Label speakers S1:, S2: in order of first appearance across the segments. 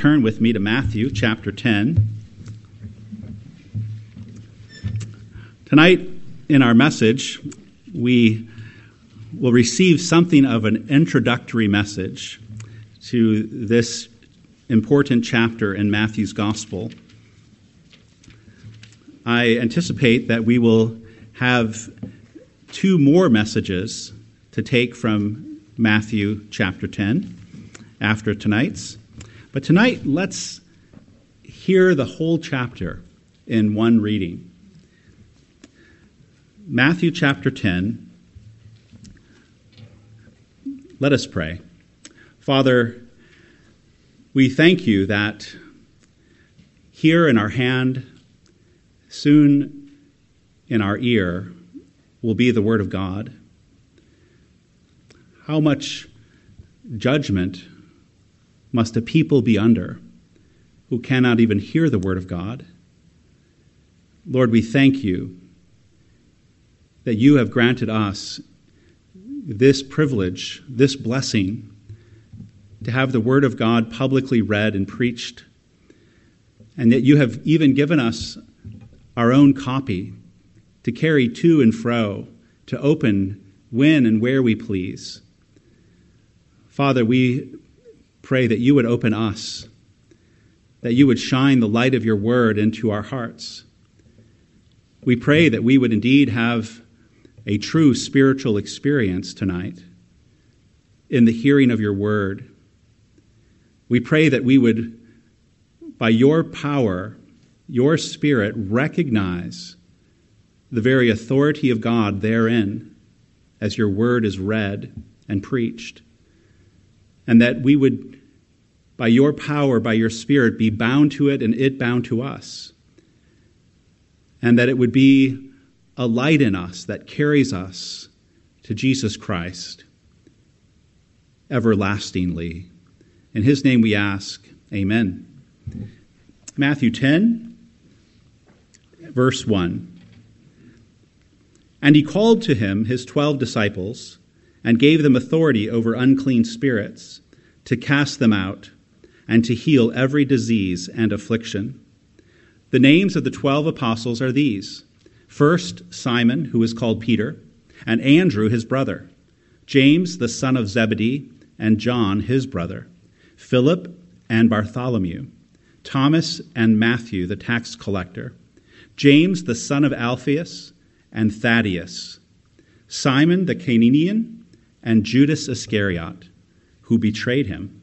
S1: Turn with me to Matthew chapter 10. Tonight, in our message, we will receive something of an introductory message to this important chapter in Matthew's Gospel. I anticipate that we will have two more messages to take from Matthew chapter 10 after tonight's. But tonight, let's hear the whole chapter in one reading. Matthew chapter 10. Let us pray. Father, we thank you that here in our hand, soon in our ear, will be the Word of God. How much judgment must a people be under who cannot even hear the word of God? Lord, we thank you that you have granted us this privilege, this blessing, to have the word of God publicly read and preached, and that you have even given us our own copy to carry to and fro, to open when and where we please. Father, we pray that you would open us, that you would shine the light of your word into our hearts. We pray that we would indeed have a true spiritual experience tonight in the hearing of your word. We pray that we would, by your power, your spirit, recognize the very authority of God therein as your word is read and preached. And that we would by your power, by your Spirit, be bound to it and it bound to us. And that it would be a light in us that carries us to Jesus Christ everlastingly. In his name we ask, Amen. Matthew 10, verse 1. And he called to him his twelve disciples and gave them authority over unclean spirits to cast them out and to heal every disease and affliction. The names of the twelve apostles are these first, Simon, who is called Peter, and Andrew, his brother, James, the son of Zebedee, and John, his brother, Philip and Bartholomew, Thomas and Matthew, the tax collector, James, the son of Alphaeus, and Thaddeus, Simon the Cananaean, and Judas Iscariot, who betrayed him.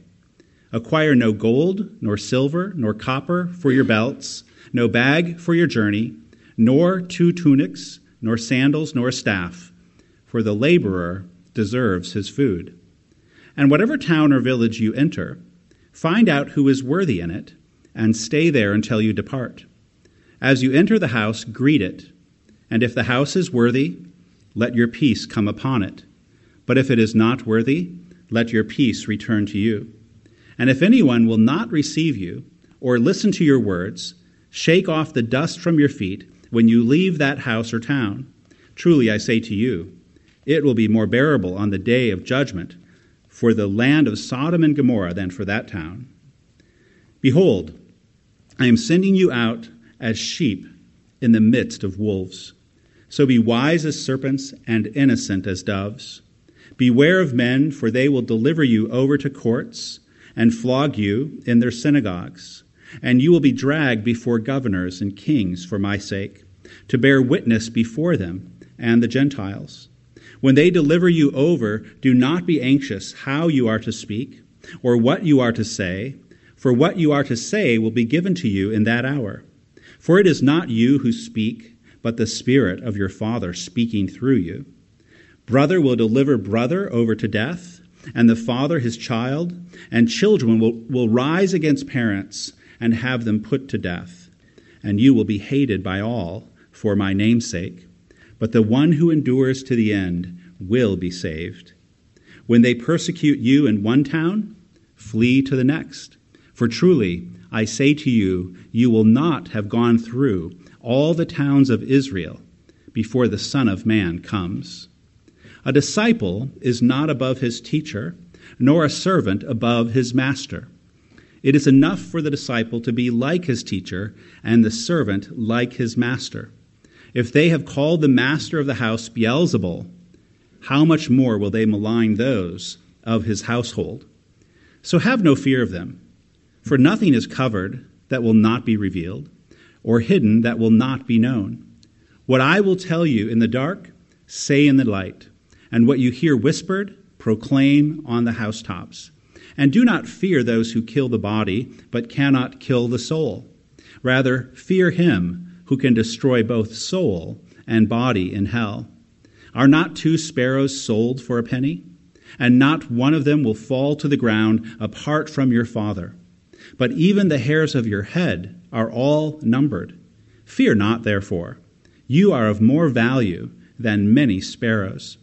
S1: Acquire no gold, nor silver, nor copper for your belts, no bag for your journey, nor two tunics, nor sandals, nor staff, for the laborer deserves his food. And whatever town or village you enter, find out who is worthy in it, and stay there until you depart. As you enter the house, greet it, and if the house is worthy, let your peace come upon it. But if it is not worthy, let your peace return to you. And if anyone will not receive you or listen to your words, shake off the dust from your feet when you leave that house or town. Truly, I say to you, it will be more bearable on the day of judgment for the land of Sodom and Gomorrah than for that town. Behold, I am sending you out as sheep in the midst of wolves. So be wise as serpents and innocent as doves. Beware of men, for they will deliver you over to courts and flog you in their synagogues. And you will be dragged before governors and kings for my sake, to bear witness before them and the Gentiles. When they deliver you over, do not be anxious how you are to speak or what you are to say, for what you are to say will be given to you in that hour. For it is not you who speak, but the Spirit of your Father speaking through you. Brother will deliver brother over to death and the father his child, and children will, will rise against parents and have them put to death. And you will be hated by all for my name's sake. But the one who endures to the end will be saved. When they persecute you in one town, flee to the next. For truly, I say to you, you will not have gone through all the towns of Israel before the Son of Man comes. A disciple is not above his teacher, nor a servant above his master. It is enough for the disciple to be like his teacher, and the servant like his master. If they have called the master of the house Beelzebul, how much more will they malign those of his household? So have no fear of them, for nothing is covered that will not be revealed, or hidden that will not be known. What I will tell you in the dark, say in the light, and what you hear whispered, proclaim on the housetops. And do not fear those who kill the body, but cannot kill the soul. Rather, fear him who can destroy both soul and body in hell. Are not two sparrows sold for a penny? And not one of them will fall to the ground apart from your Father. But even the hairs of your head are all numbered. Fear not, therefore. You are of more value than many sparrows.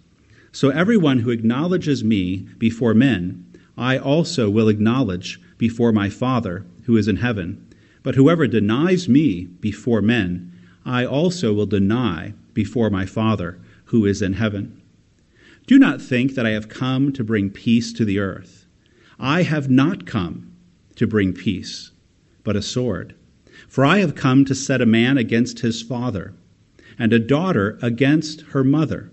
S1: So everyone who acknowledges me before men, I also will acknowledge before my Father who is in heaven. But whoever denies me before men, I also will deny before my Father who is in heaven. Do not think that I have come to bring peace to the earth. I have not come to bring peace, but a sword. For I have come to set a man against his father, and a daughter against her mother,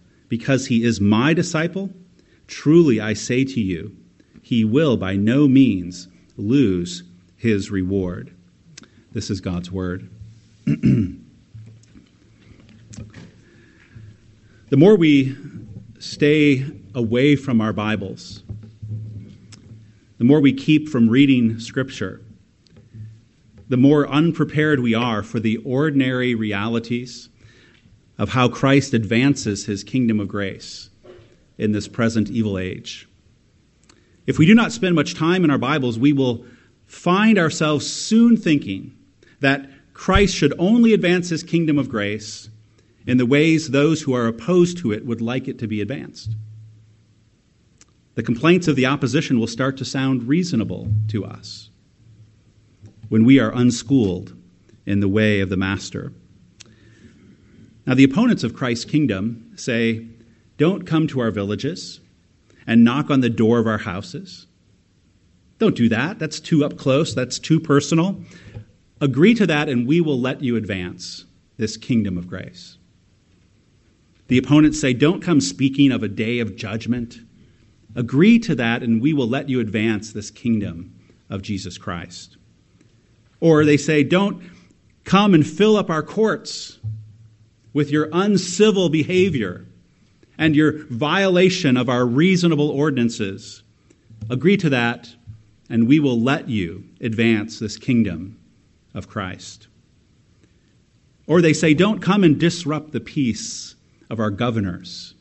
S1: because he is my disciple, truly I say to you, he will by no means lose his reward. This is God's word. The more we stay away from our Bibles, the more we keep from reading Scripture, the more unprepared we are for the ordinary realities of how Christ advances his kingdom of grace in this present evil age. If we do not spend much time in our Bibles, we will find ourselves soon thinking that Christ should only advance his kingdom of grace in the ways those who are opposed to it would like it to be advanced. The complaints of the opposition will start to sound reasonable to us when we are unschooled in the way of the Master. Now, the opponents of Christ's kingdom say, Don't come to our villages and knock on the door of our houses. Don't do that. That's too up close. That's too personal. Agree to that, and we will let you advance this kingdom of grace. The opponents say, Don't come speaking of a day of judgment. Agree to that, and we will let you advance this kingdom of Jesus Christ. Or they say, Don't come and fill up our courts with your uncivil behavior and your violation of our reasonable ordinances. Agree to that, and we will let you advance this kingdom of Christ. Or they say, Don't come and disrupt the peace of our governors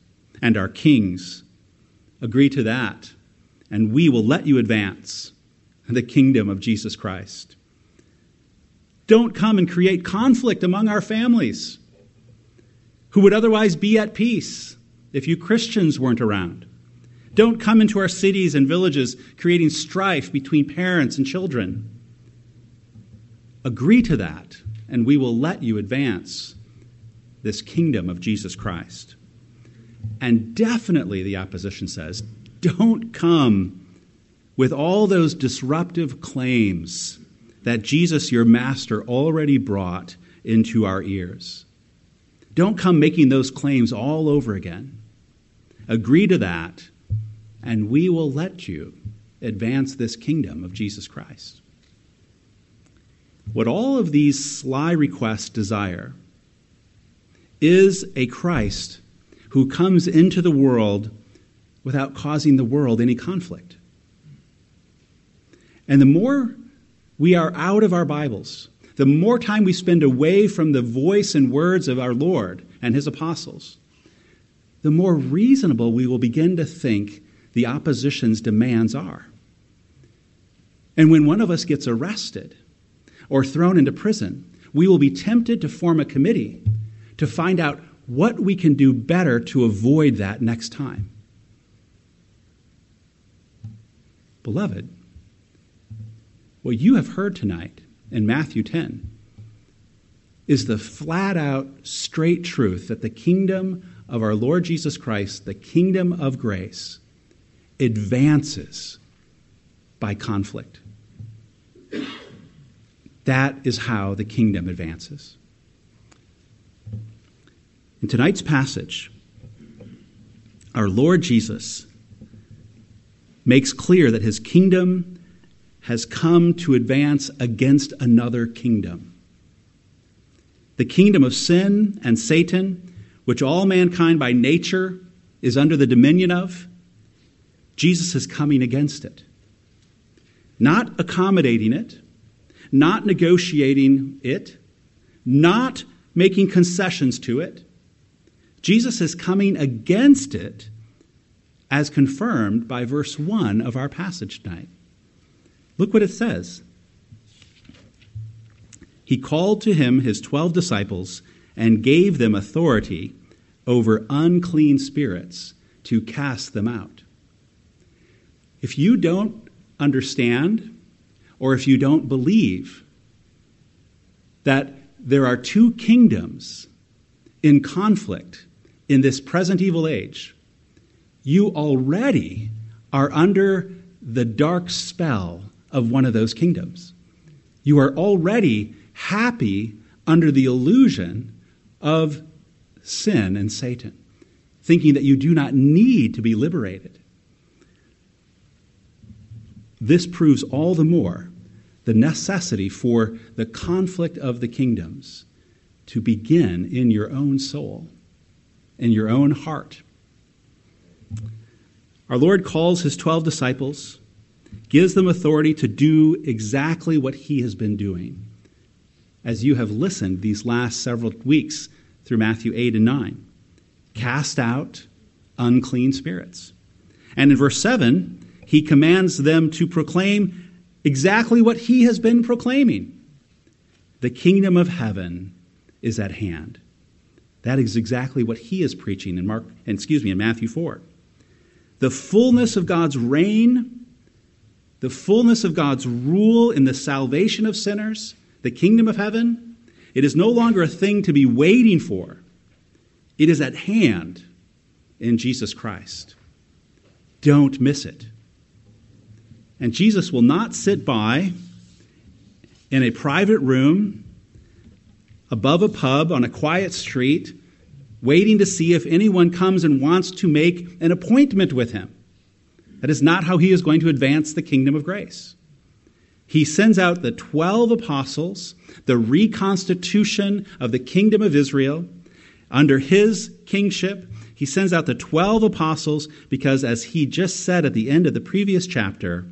S1: and our kings. Agree to that, and we will let you advance the kingdom of Jesus Christ. Don't come and create conflict among our families who would otherwise be at peace if you Christians weren't around. Don't come into our cities and villages creating strife between parents and children. Agree to that, and we will let you advance this kingdom of Jesus Christ. And definitely, the opposition says, don't come with all those disruptive claims that Jesus, your master, already brought into our ears. Don't come making those claims all over again. Agree to that, and we will let you advance this kingdom of Jesus Christ. What all of these sly requests desire is a Christ who comes into the world without causing the world any conflict. And the more we are out of our Bibles, the more time we spend away from the voice and words of our Lord and his apostles, the more reasonable we will begin to think the opposition's demands are. And when one of us gets arrested or thrown into prison, we will be tempted to form a committee to find out what we can do better to avoid that next time. Beloved, what you have heard tonight in Matthew 10 is the flat out, straight truth that the kingdom of our Lord Jesus Christ, the kingdom of grace, advances by conflict. That is how the kingdom advances. In tonight's passage, our Lord Jesus makes clear that his kingdom has come to advance against another kingdom. The kingdom of sin and Satan, which all mankind by nature is under the dominion of, Jesus is coming against it. Not accommodating it, not negotiating it, not making concessions to it. Jesus is coming against it as confirmed by verse 1 of our passage tonight. Look what it says. He called to him his twelve disciples and gave them authority over unclean spirits to cast them out. If you don't understand or if you don't believe that there are two kingdoms in conflict in this present evil age, you already are under the dark spell of one of those kingdoms. You are already happy under the illusion of sin and Satan, thinking that you do not need to be liberated. This proves all the more the necessity for the conflict of the kingdoms to begin in your own soul, in your own heart. Our Lord calls his 12 disciples, gives them authority to do exactly what he has been doing. As you have listened these last several weeks through Matthew 8 and 9, cast out unclean spirits. And in verse 7, he commands them to proclaim exactly what he has been proclaiming the kingdom of heaven is at hand. That is exactly what he is preaching in Mark, excuse me, in Matthew 4. The fullness of God's reign, the fullness of God's rule in the salvation of sinners, the kingdom of heaven, it is no longer a thing to be waiting for. It is at hand in Jesus Christ. Don't miss it. And Jesus will not sit by in a private room above a pub on a quiet street, waiting to see if anyone comes and wants to make an appointment with him. That is not how he is going to advance the kingdom of grace. He sends out the 12 apostles, the reconstitution of the kingdom of Israel under his kingship. He sends out the 12 apostles because, as he just said at the end of the previous chapter,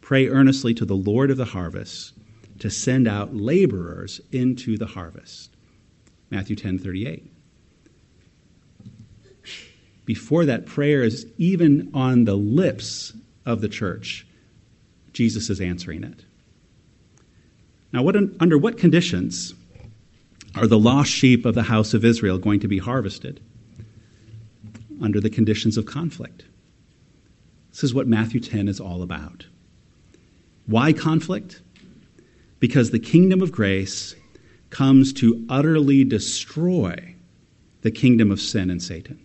S1: Pray earnestly to the Lord of the harvest to send out laborers into the harvest. Matthew 10 38. Before that prayer is even on the lips of the church, Jesus is answering it. Now, what, under what conditions are the lost sheep of the house of Israel going to be harvested? Under the conditions of conflict. This is what Matthew 10 is all about. Why conflict? because the kingdom of grace comes to utterly destroy the kingdom of sin and Satan.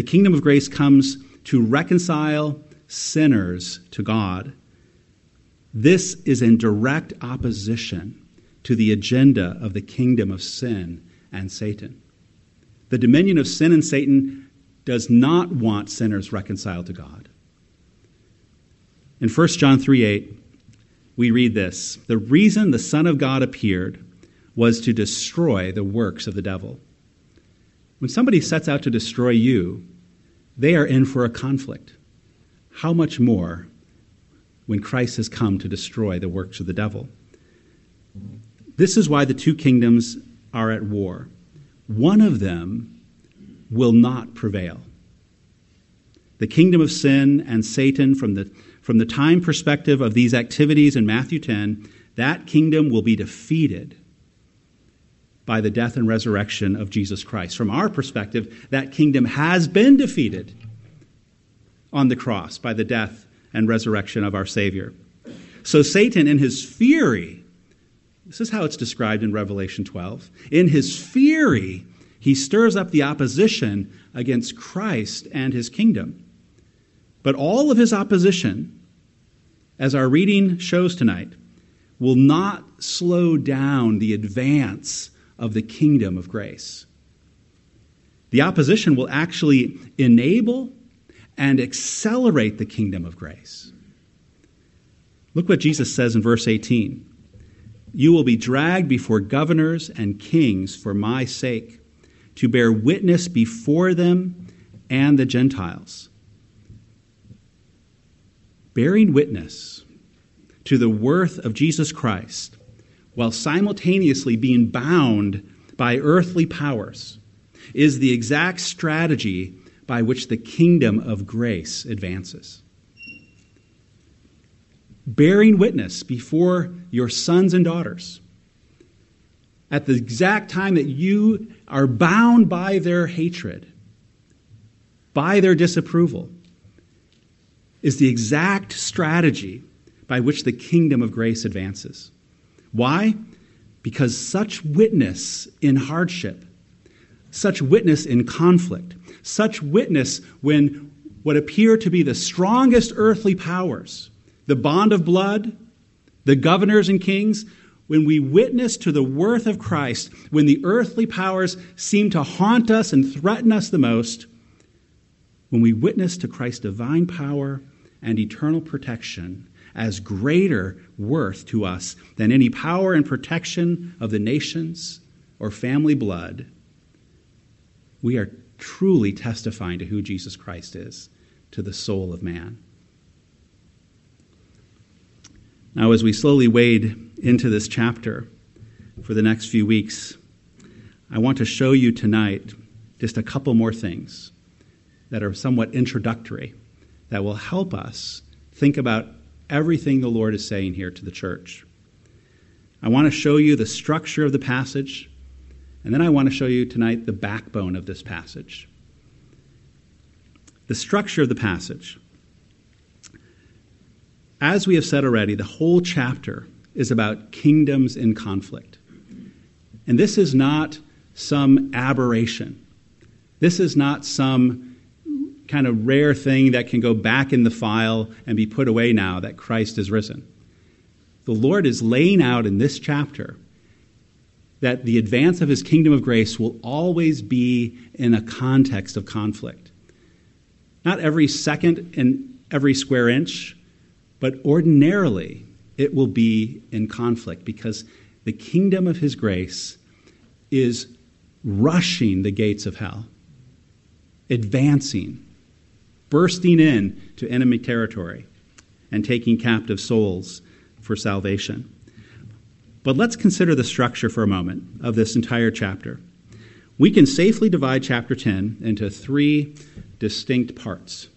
S1: The kingdom of grace comes to reconcile sinners to God. This is in direct opposition to the agenda of the kingdom of sin and Satan. The dominion of sin and Satan does not want sinners reconciled to God. In 1 John 3 8, we read this The reason the Son of God appeared was to destroy the works of the devil. When somebody sets out to destroy you, they are in for a conflict. How much more when Christ has come to destroy the works of the devil? This is why the two kingdoms are at war. One of them will not prevail. The kingdom of sin and Satan, from the, from the time perspective of these activities in Matthew 10, that kingdom will be defeated by the death and resurrection of Jesus Christ. From our perspective, that kingdom has been defeated on the cross by the death and resurrection of our Savior. So Satan, in his fury, this is how it's described in Revelation 12. In his fury, he stirs up the opposition against Christ and his kingdom. But all of his opposition, as our reading shows tonight, will not slow down the advance of the kingdom of grace. The opposition will actually enable and accelerate the kingdom of grace. Look what Jesus says in verse 18 You will be dragged before governors and kings for my sake, to bear witness before them and the Gentiles. Bearing witness to the worth of Jesus Christ while simultaneously being bound by earthly powers is the exact strategy by which the kingdom of grace advances. Bearing witness before your sons and daughters at the exact time that you are bound by their hatred, by their disapproval, is the exact strategy by which the kingdom of grace advances. Why? Because such witness in hardship, such witness in conflict, such witness when what appear to be the strongest earthly powers, the bond of blood, the governors and kings, when we witness to the worth of Christ, when the earthly powers seem to haunt us and threaten us the most, when we witness to Christ's divine power and eternal protection, as greater worth to us than any power and protection of the nations or family blood, we are truly testifying to who Jesus Christ is to the soul of man. Now, as we slowly wade into this chapter for the next few weeks, I want to show you tonight just a couple more things that are somewhat introductory that will help us think about everything the Lord is saying here to the church. I want to show you the structure of the passage, and then I want to show you tonight the backbone of this passage. The structure of the passage. As we have said already, the whole chapter is about kingdoms in conflict. And this is not some aberration. This is not some kind of rare thing that can go back in the file and be put away now that Christ is risen. The Lord is laying out in this chapter that the advance of his kingdom of grace will always be in a context of conflict. Not every second and every square inch, but ordinarily it will be in conflict because the kingdom of his grace is rushing the gates of hell, advancing bursting in to enemy territory and taking captive souls for salvation. But let's consider the structure for a moment of this entire chapter. We can safely divide chapter 10 into three distinct parts.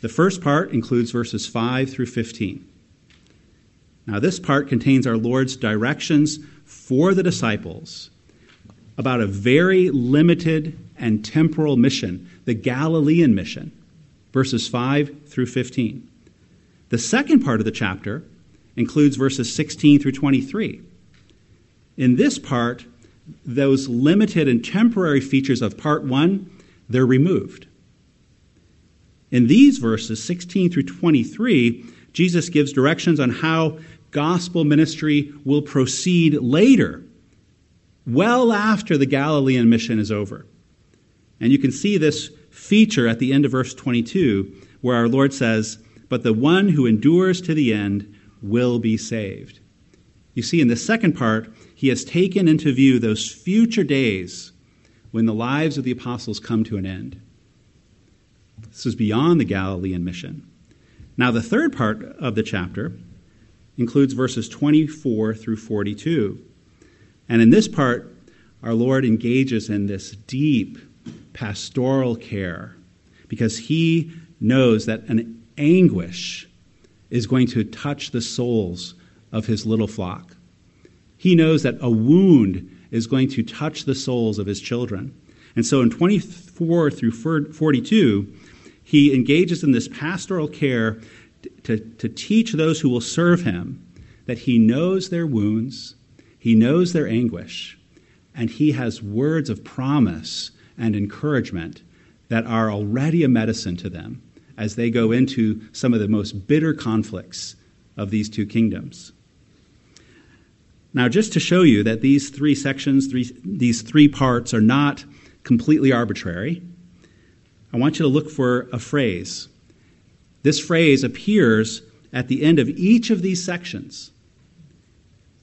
S1: The first part includes verses 5 through 15. Now, this part contains our Lord's directions for the disciples about a very limited and temporal mission, the Galilean mission verses 5 through 15. The second part of the chapter includes verses 16 through 23. In this part, those limited and temporary features of part 1, they're removed. In these verses 16 through 23, Jesus gives directions on how gospel ministry will proceed later, well after the Galilean mission is over. And you can see this feature at the end of verse 22, where our Lord says, But the one who endures to the end will be saved. You see, in the second part, he has taken into view those future days when the lives of the apostles come to an end. This is beyond the Galilean mission. Now, the third part of the chapter includes verses 24 through 42. And in this part, our Lord engages in this deep pastoral care because he knows that an anguish is going to touch the souls of his little flock. He knows that a wound is going to touch the souls of his children. And so in 24 through 42, he engages in this pastoral care to, to teach those who will serve him that he knows their wounds, he knows their anguish, and he has words of promise and encouragement that are already a medicine to them as they go into some of the most bitter conflicts of these two kingdoms. Now, just to show you that these three sections, three, these three parts, are not completely arbitrary, I want you to look for a phrase. This phrase appears at the end of each of these sections.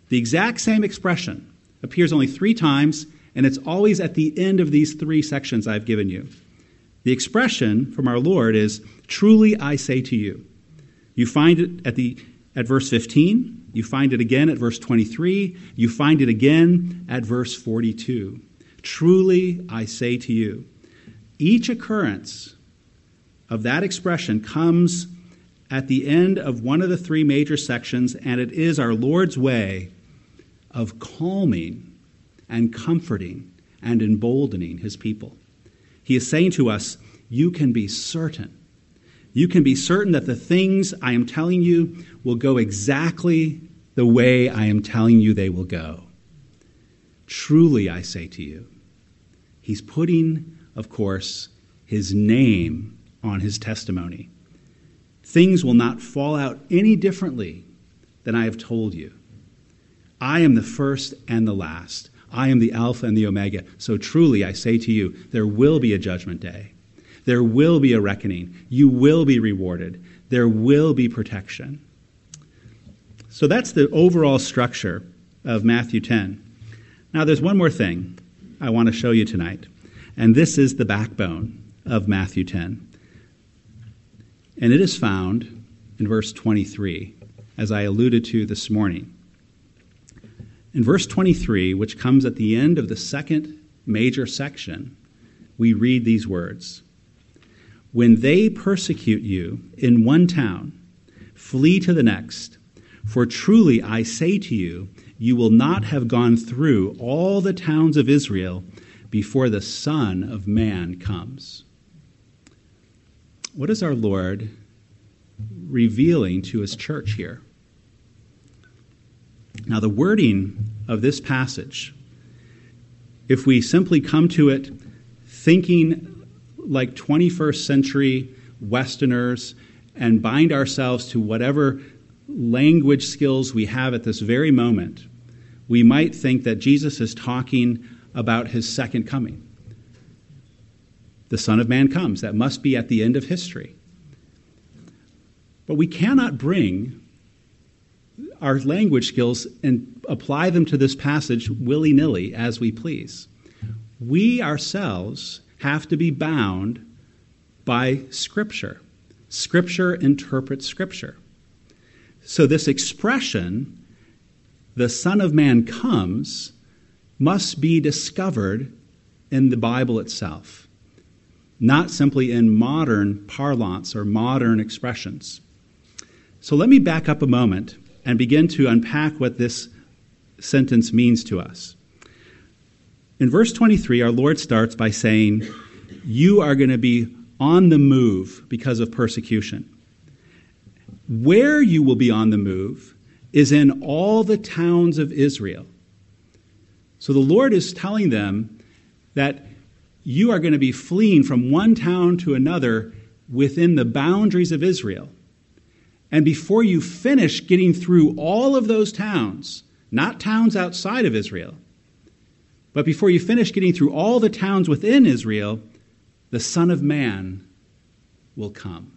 S1: The exact same expression appears only three times, and it's always at the end of these three sections I've given you. The expression from our Lord is, Truly I say to you. You find it at, the, at verse 15, you find it again at verse 23, you find it again at verse 42. Truly I say to you. Each occurrence of that expression comes at the end of one of the three major sections, and it is our Lord's way of calming and comforting and emboldening his people. He is saying to us, You can be certain. You can be certain that the things I am telling you will go exactly the way I am telling you they will go. Truly, I say to you. He's putting of course, his name on his testimony. Things will not fall out any differently than I have told you. I am the first and the last. I am the Alpha and the Omega. So truly, I say to you, there will be a judgment day. There will be a reckoning. You will be rewarded. There will be protection. So that's the overall structure of Matthew 10. Now, there's one more thing I want to show you tonight. And this is the backbone of Matthew 10. And it is found in verse 23, as I alluded to this morning. In verse 23, which comes at the end of the second major section, we read these words When they persecute you in one town, flee to the next. For truly I say to you, you will not have gone through all the towns of Israel before the Son of Man comes. What is our Lord revealing to his church here? Now, the wording of this passage, if we simply come to it thinking like 21st century Westerners and bind ourselves to whatever language skills we have at this very moment, we might think that Jesus is talking about his second coming. The Son of Man comes. That must be at the end of history. But we cannot bring our language skills and apply them to this passage willy nilly as we please. We ourselves have to be bound by Scripture. Scripture interprets Scripture. So, this expression, the Son of Man comes, must be discovered in the Bible itself, not simply in modern parlance or modern expressions. So let me back up a moment and begin to unpack what this sentence means to us. In verse 23, our Lord starts by saying, You are going to be on the move because of persecution. Where you will be on the move is in all the towns of Israel. So the Lord is telling them that you are going to be fleeing from one town to another within the boundaries of Israel. And before you finish getting through all of those towns, not towns outside of Israel, but before you finish getting through all the towns within Israel, the Son of Man will come.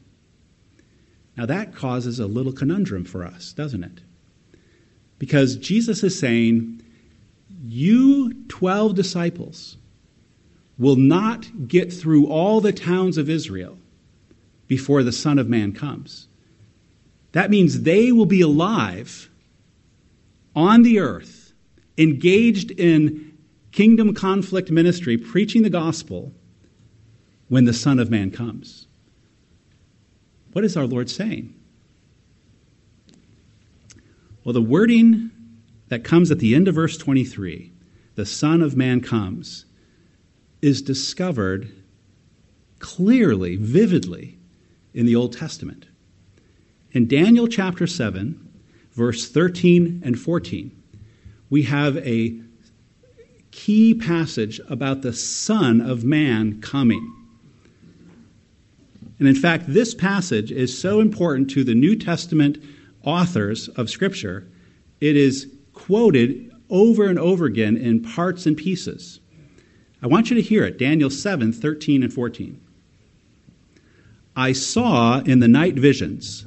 S1: Now that causes a little conundrum for us, doesn't it? Because Jesus is saying, You 12 disciples will not get through all the towns of Israel before the Son of Man comes. That means they will be alive on the earth, engaged in kingdom conflict ministry, preaching the gospel when the Son of Man comes. What is our Lord saying? Well, the wording that comes at the end of verse 23, the Son of Man comes, is discovered clearly, vividly in the Old Testament. In Daniel chapter 7, verse 13 and 14, we have a key passage about the Son of Man coming. And in fact, this passage is so important to the New Testament authors of Scripture, it is quoted over and over again in parts and pieces. I want you to hear it Daniel 7 13 and 14. I saw in the night visions,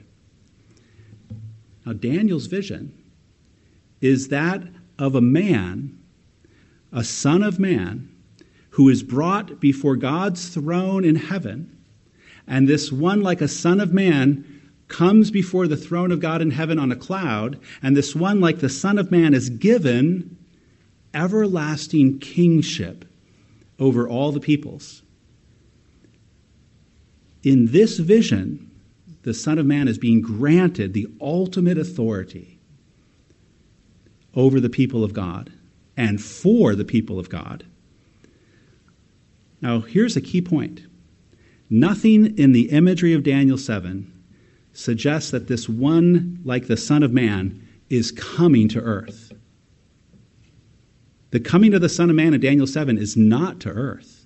S1: Now, Daniel's vision is that of a man, a son of man, who is brought before God's throne in heaven and this one, like a son of man, comes before the throne of God in heaven on a cloud. And this one, like the Son of Man, is given everlasting kingship over all the peoples. In this vision, the Son of Man is being granted the ultimate authority over the people of God and for the people of God. Now, here's a key point Nothing in the imagery of Daniel 7 suggests that this one, like the Son of Man, is coming to earth. The coming of the Son of Man in Daniel 7 is not to earth.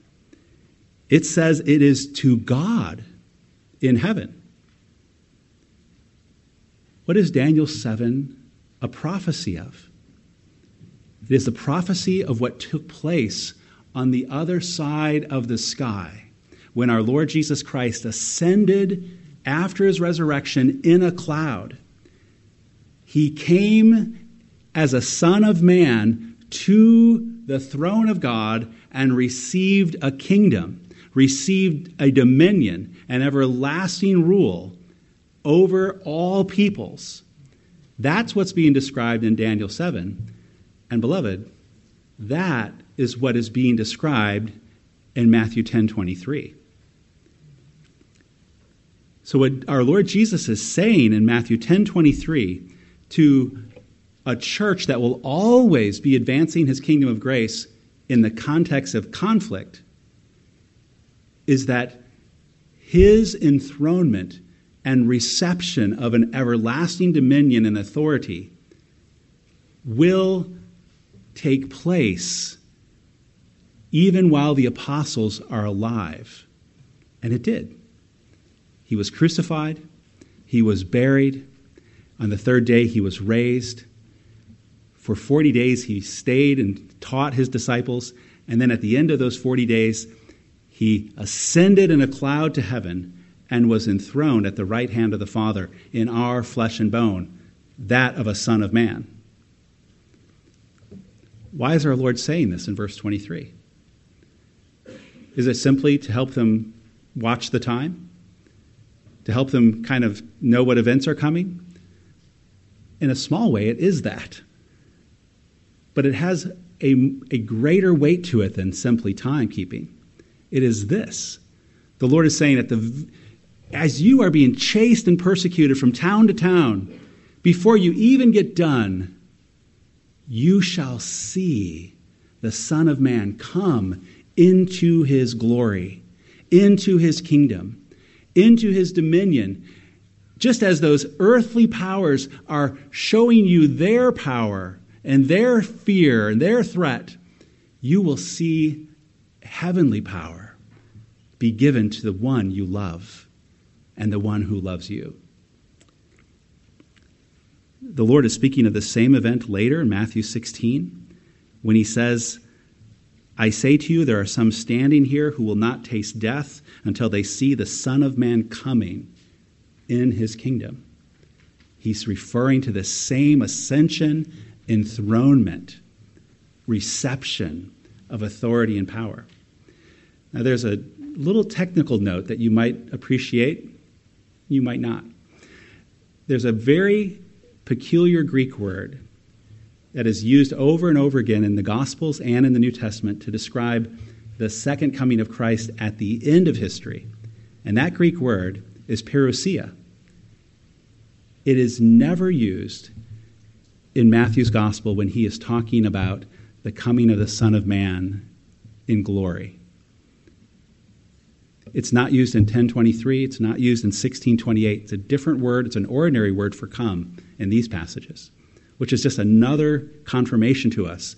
S1: It says it is to God in heaven. What is Daniel 7 a prophecy of? It is the prophecy of what took place on the other side of the sky when our Lord Jesus Christ ascended after his resurrection in a cloud. He came as a Son of Man to the throne of God and received a kingdom, received a dominion, an everlasting rule over all peoples. That's what's being described in Daniel 7. And beloved, that is what is being described in Matthew 10 23. So what our Lord Jesus is saying in Matthew 10:23 to a church that will always be advancing his kingdom of grace in the context of conflict is that his enthronement and reception of an everlasting dominion and authority will take place even while the apostles are alive. And it did. He was crucified, he was buried. On the third day, he was raised. For 40 days, he stayed and taught his disciples. And then at the end of those 40 days, he ascended in a cloud to heaven and was enthroned at the right hand of the Father in our flesh and bone, that of a Son of Man. Why is our Lord saying this in verse 23? Is it simply to help them watch the time? to help them kind of know what events are coming? In a small way, it is that. but it has a, a greater weight to it than simply timekeeping. It is this the Lord is saying that the, as you are being chased and persecuted from town to town, before you even get done, you shall see the Son of Man come into his glory, into his kingdom, into his dominion. Just as those earthly powers are showing you their power and their fear and their threat, you will see heavenly power be given to the one you love and the one who loves you. The Lord is speaking of the same event later in Matthew 16 when he says, I say to you, there are some standing here who will not taste death until they see the Son of Man coming in his kingdom. He's referring to the same ascension, enthronement, reception of authority and power. Now, there's a little technical note that you might appreciate, you might not. There's a very peculiar Greek word that is used over and over again in the Gospels and in the New Testament to describe the second coming of Christ at the end of history. And that Greek word is parousia. It is never used in Matthew's Gospel when he is talking about the coming of the Son of Man in glory. It's not used in 1023, it's not used in 1628. It's a different word, it's an ordinary word for come in these passages which is just another confirmation to us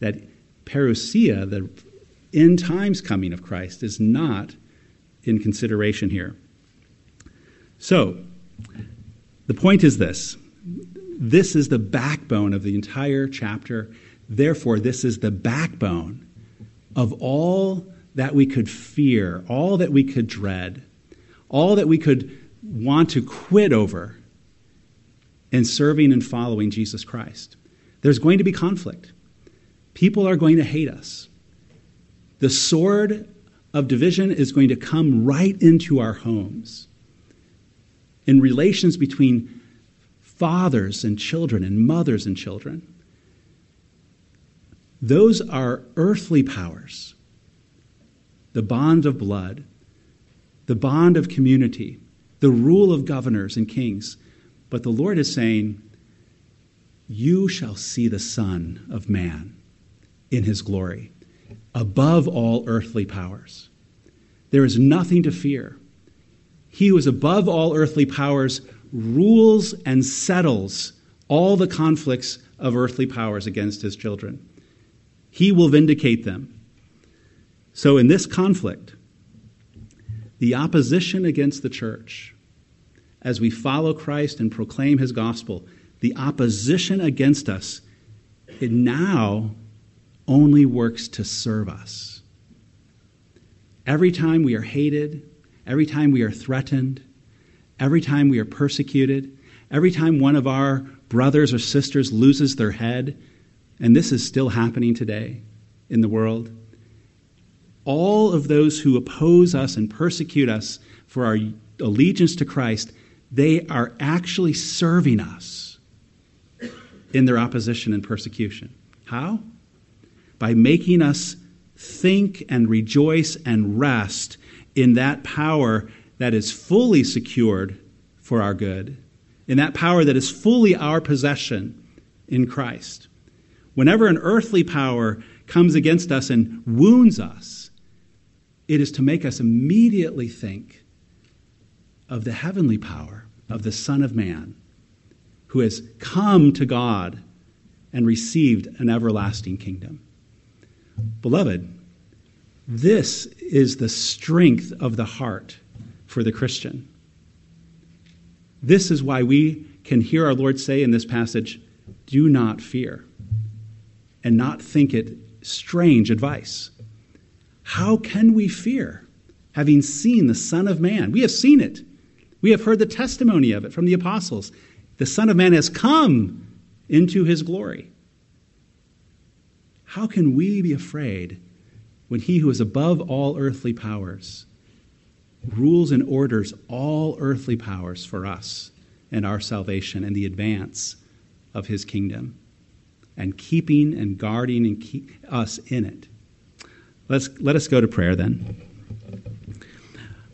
S1: that parousia, the end times coming of Christ, is not in consideration here. So, the point is this this is the backbone of the entire chapter. Therefore, this is the backbone of all that we could fear, all that we could dread, all that we could want to quit over in serving and following Jesus Christ. There's going to be conflict. People are going to hate us. The sword of division is going to come right into our homes. In relations between fathers and children and mothers and children. Those are earthly powers. The bond of blood, the bond of community, the rule of governors and kings but the Lord is saying, You shall see the Son of Man in his glory, above all earthly powers. There is nothing to fear. He who is above all earthly powers rules and settles all the conflicts of earthly powers against his children. He will vindicate them. So, in this conflict, the opposition against the church, as we follow Christ and proclaim his gospel, the opposition against us, it now only works to serve us. Every time we are hated, every time we are threatened, every time we are persecuted, every time one of our brothers or sisters loses their head, and this is still happening today in the world, all of those who oppose us and persecute us for our allegiance to Christ they are actually serving us in their opposition and persecution. How? By making us think and rejoice and rest in that power that is fully secured for our good, in that power that is fully our possession in Christ. Whenever an earthly power comes against us and wounds us, it is to make us immediately think of the heavenly power of the Son of Man who has come to God and received an everlasting kingdom. Beloved, this is the strength of the heart for the Christian. This is why we can hear our Lord say in this passage, Do not fear, and not think it strange advice. How can we fear, having seen the Son of Man? We have seen it. We have heard the testimony of it from the apostles. The Son of Man has come into his glory. How can we be afraid when he who is above all earthly powers rules and orders all earthly powers for us and our salvation and the advance of his kingdom? and keeping and guarding and keep us in it. Let's, let us go to prayer then.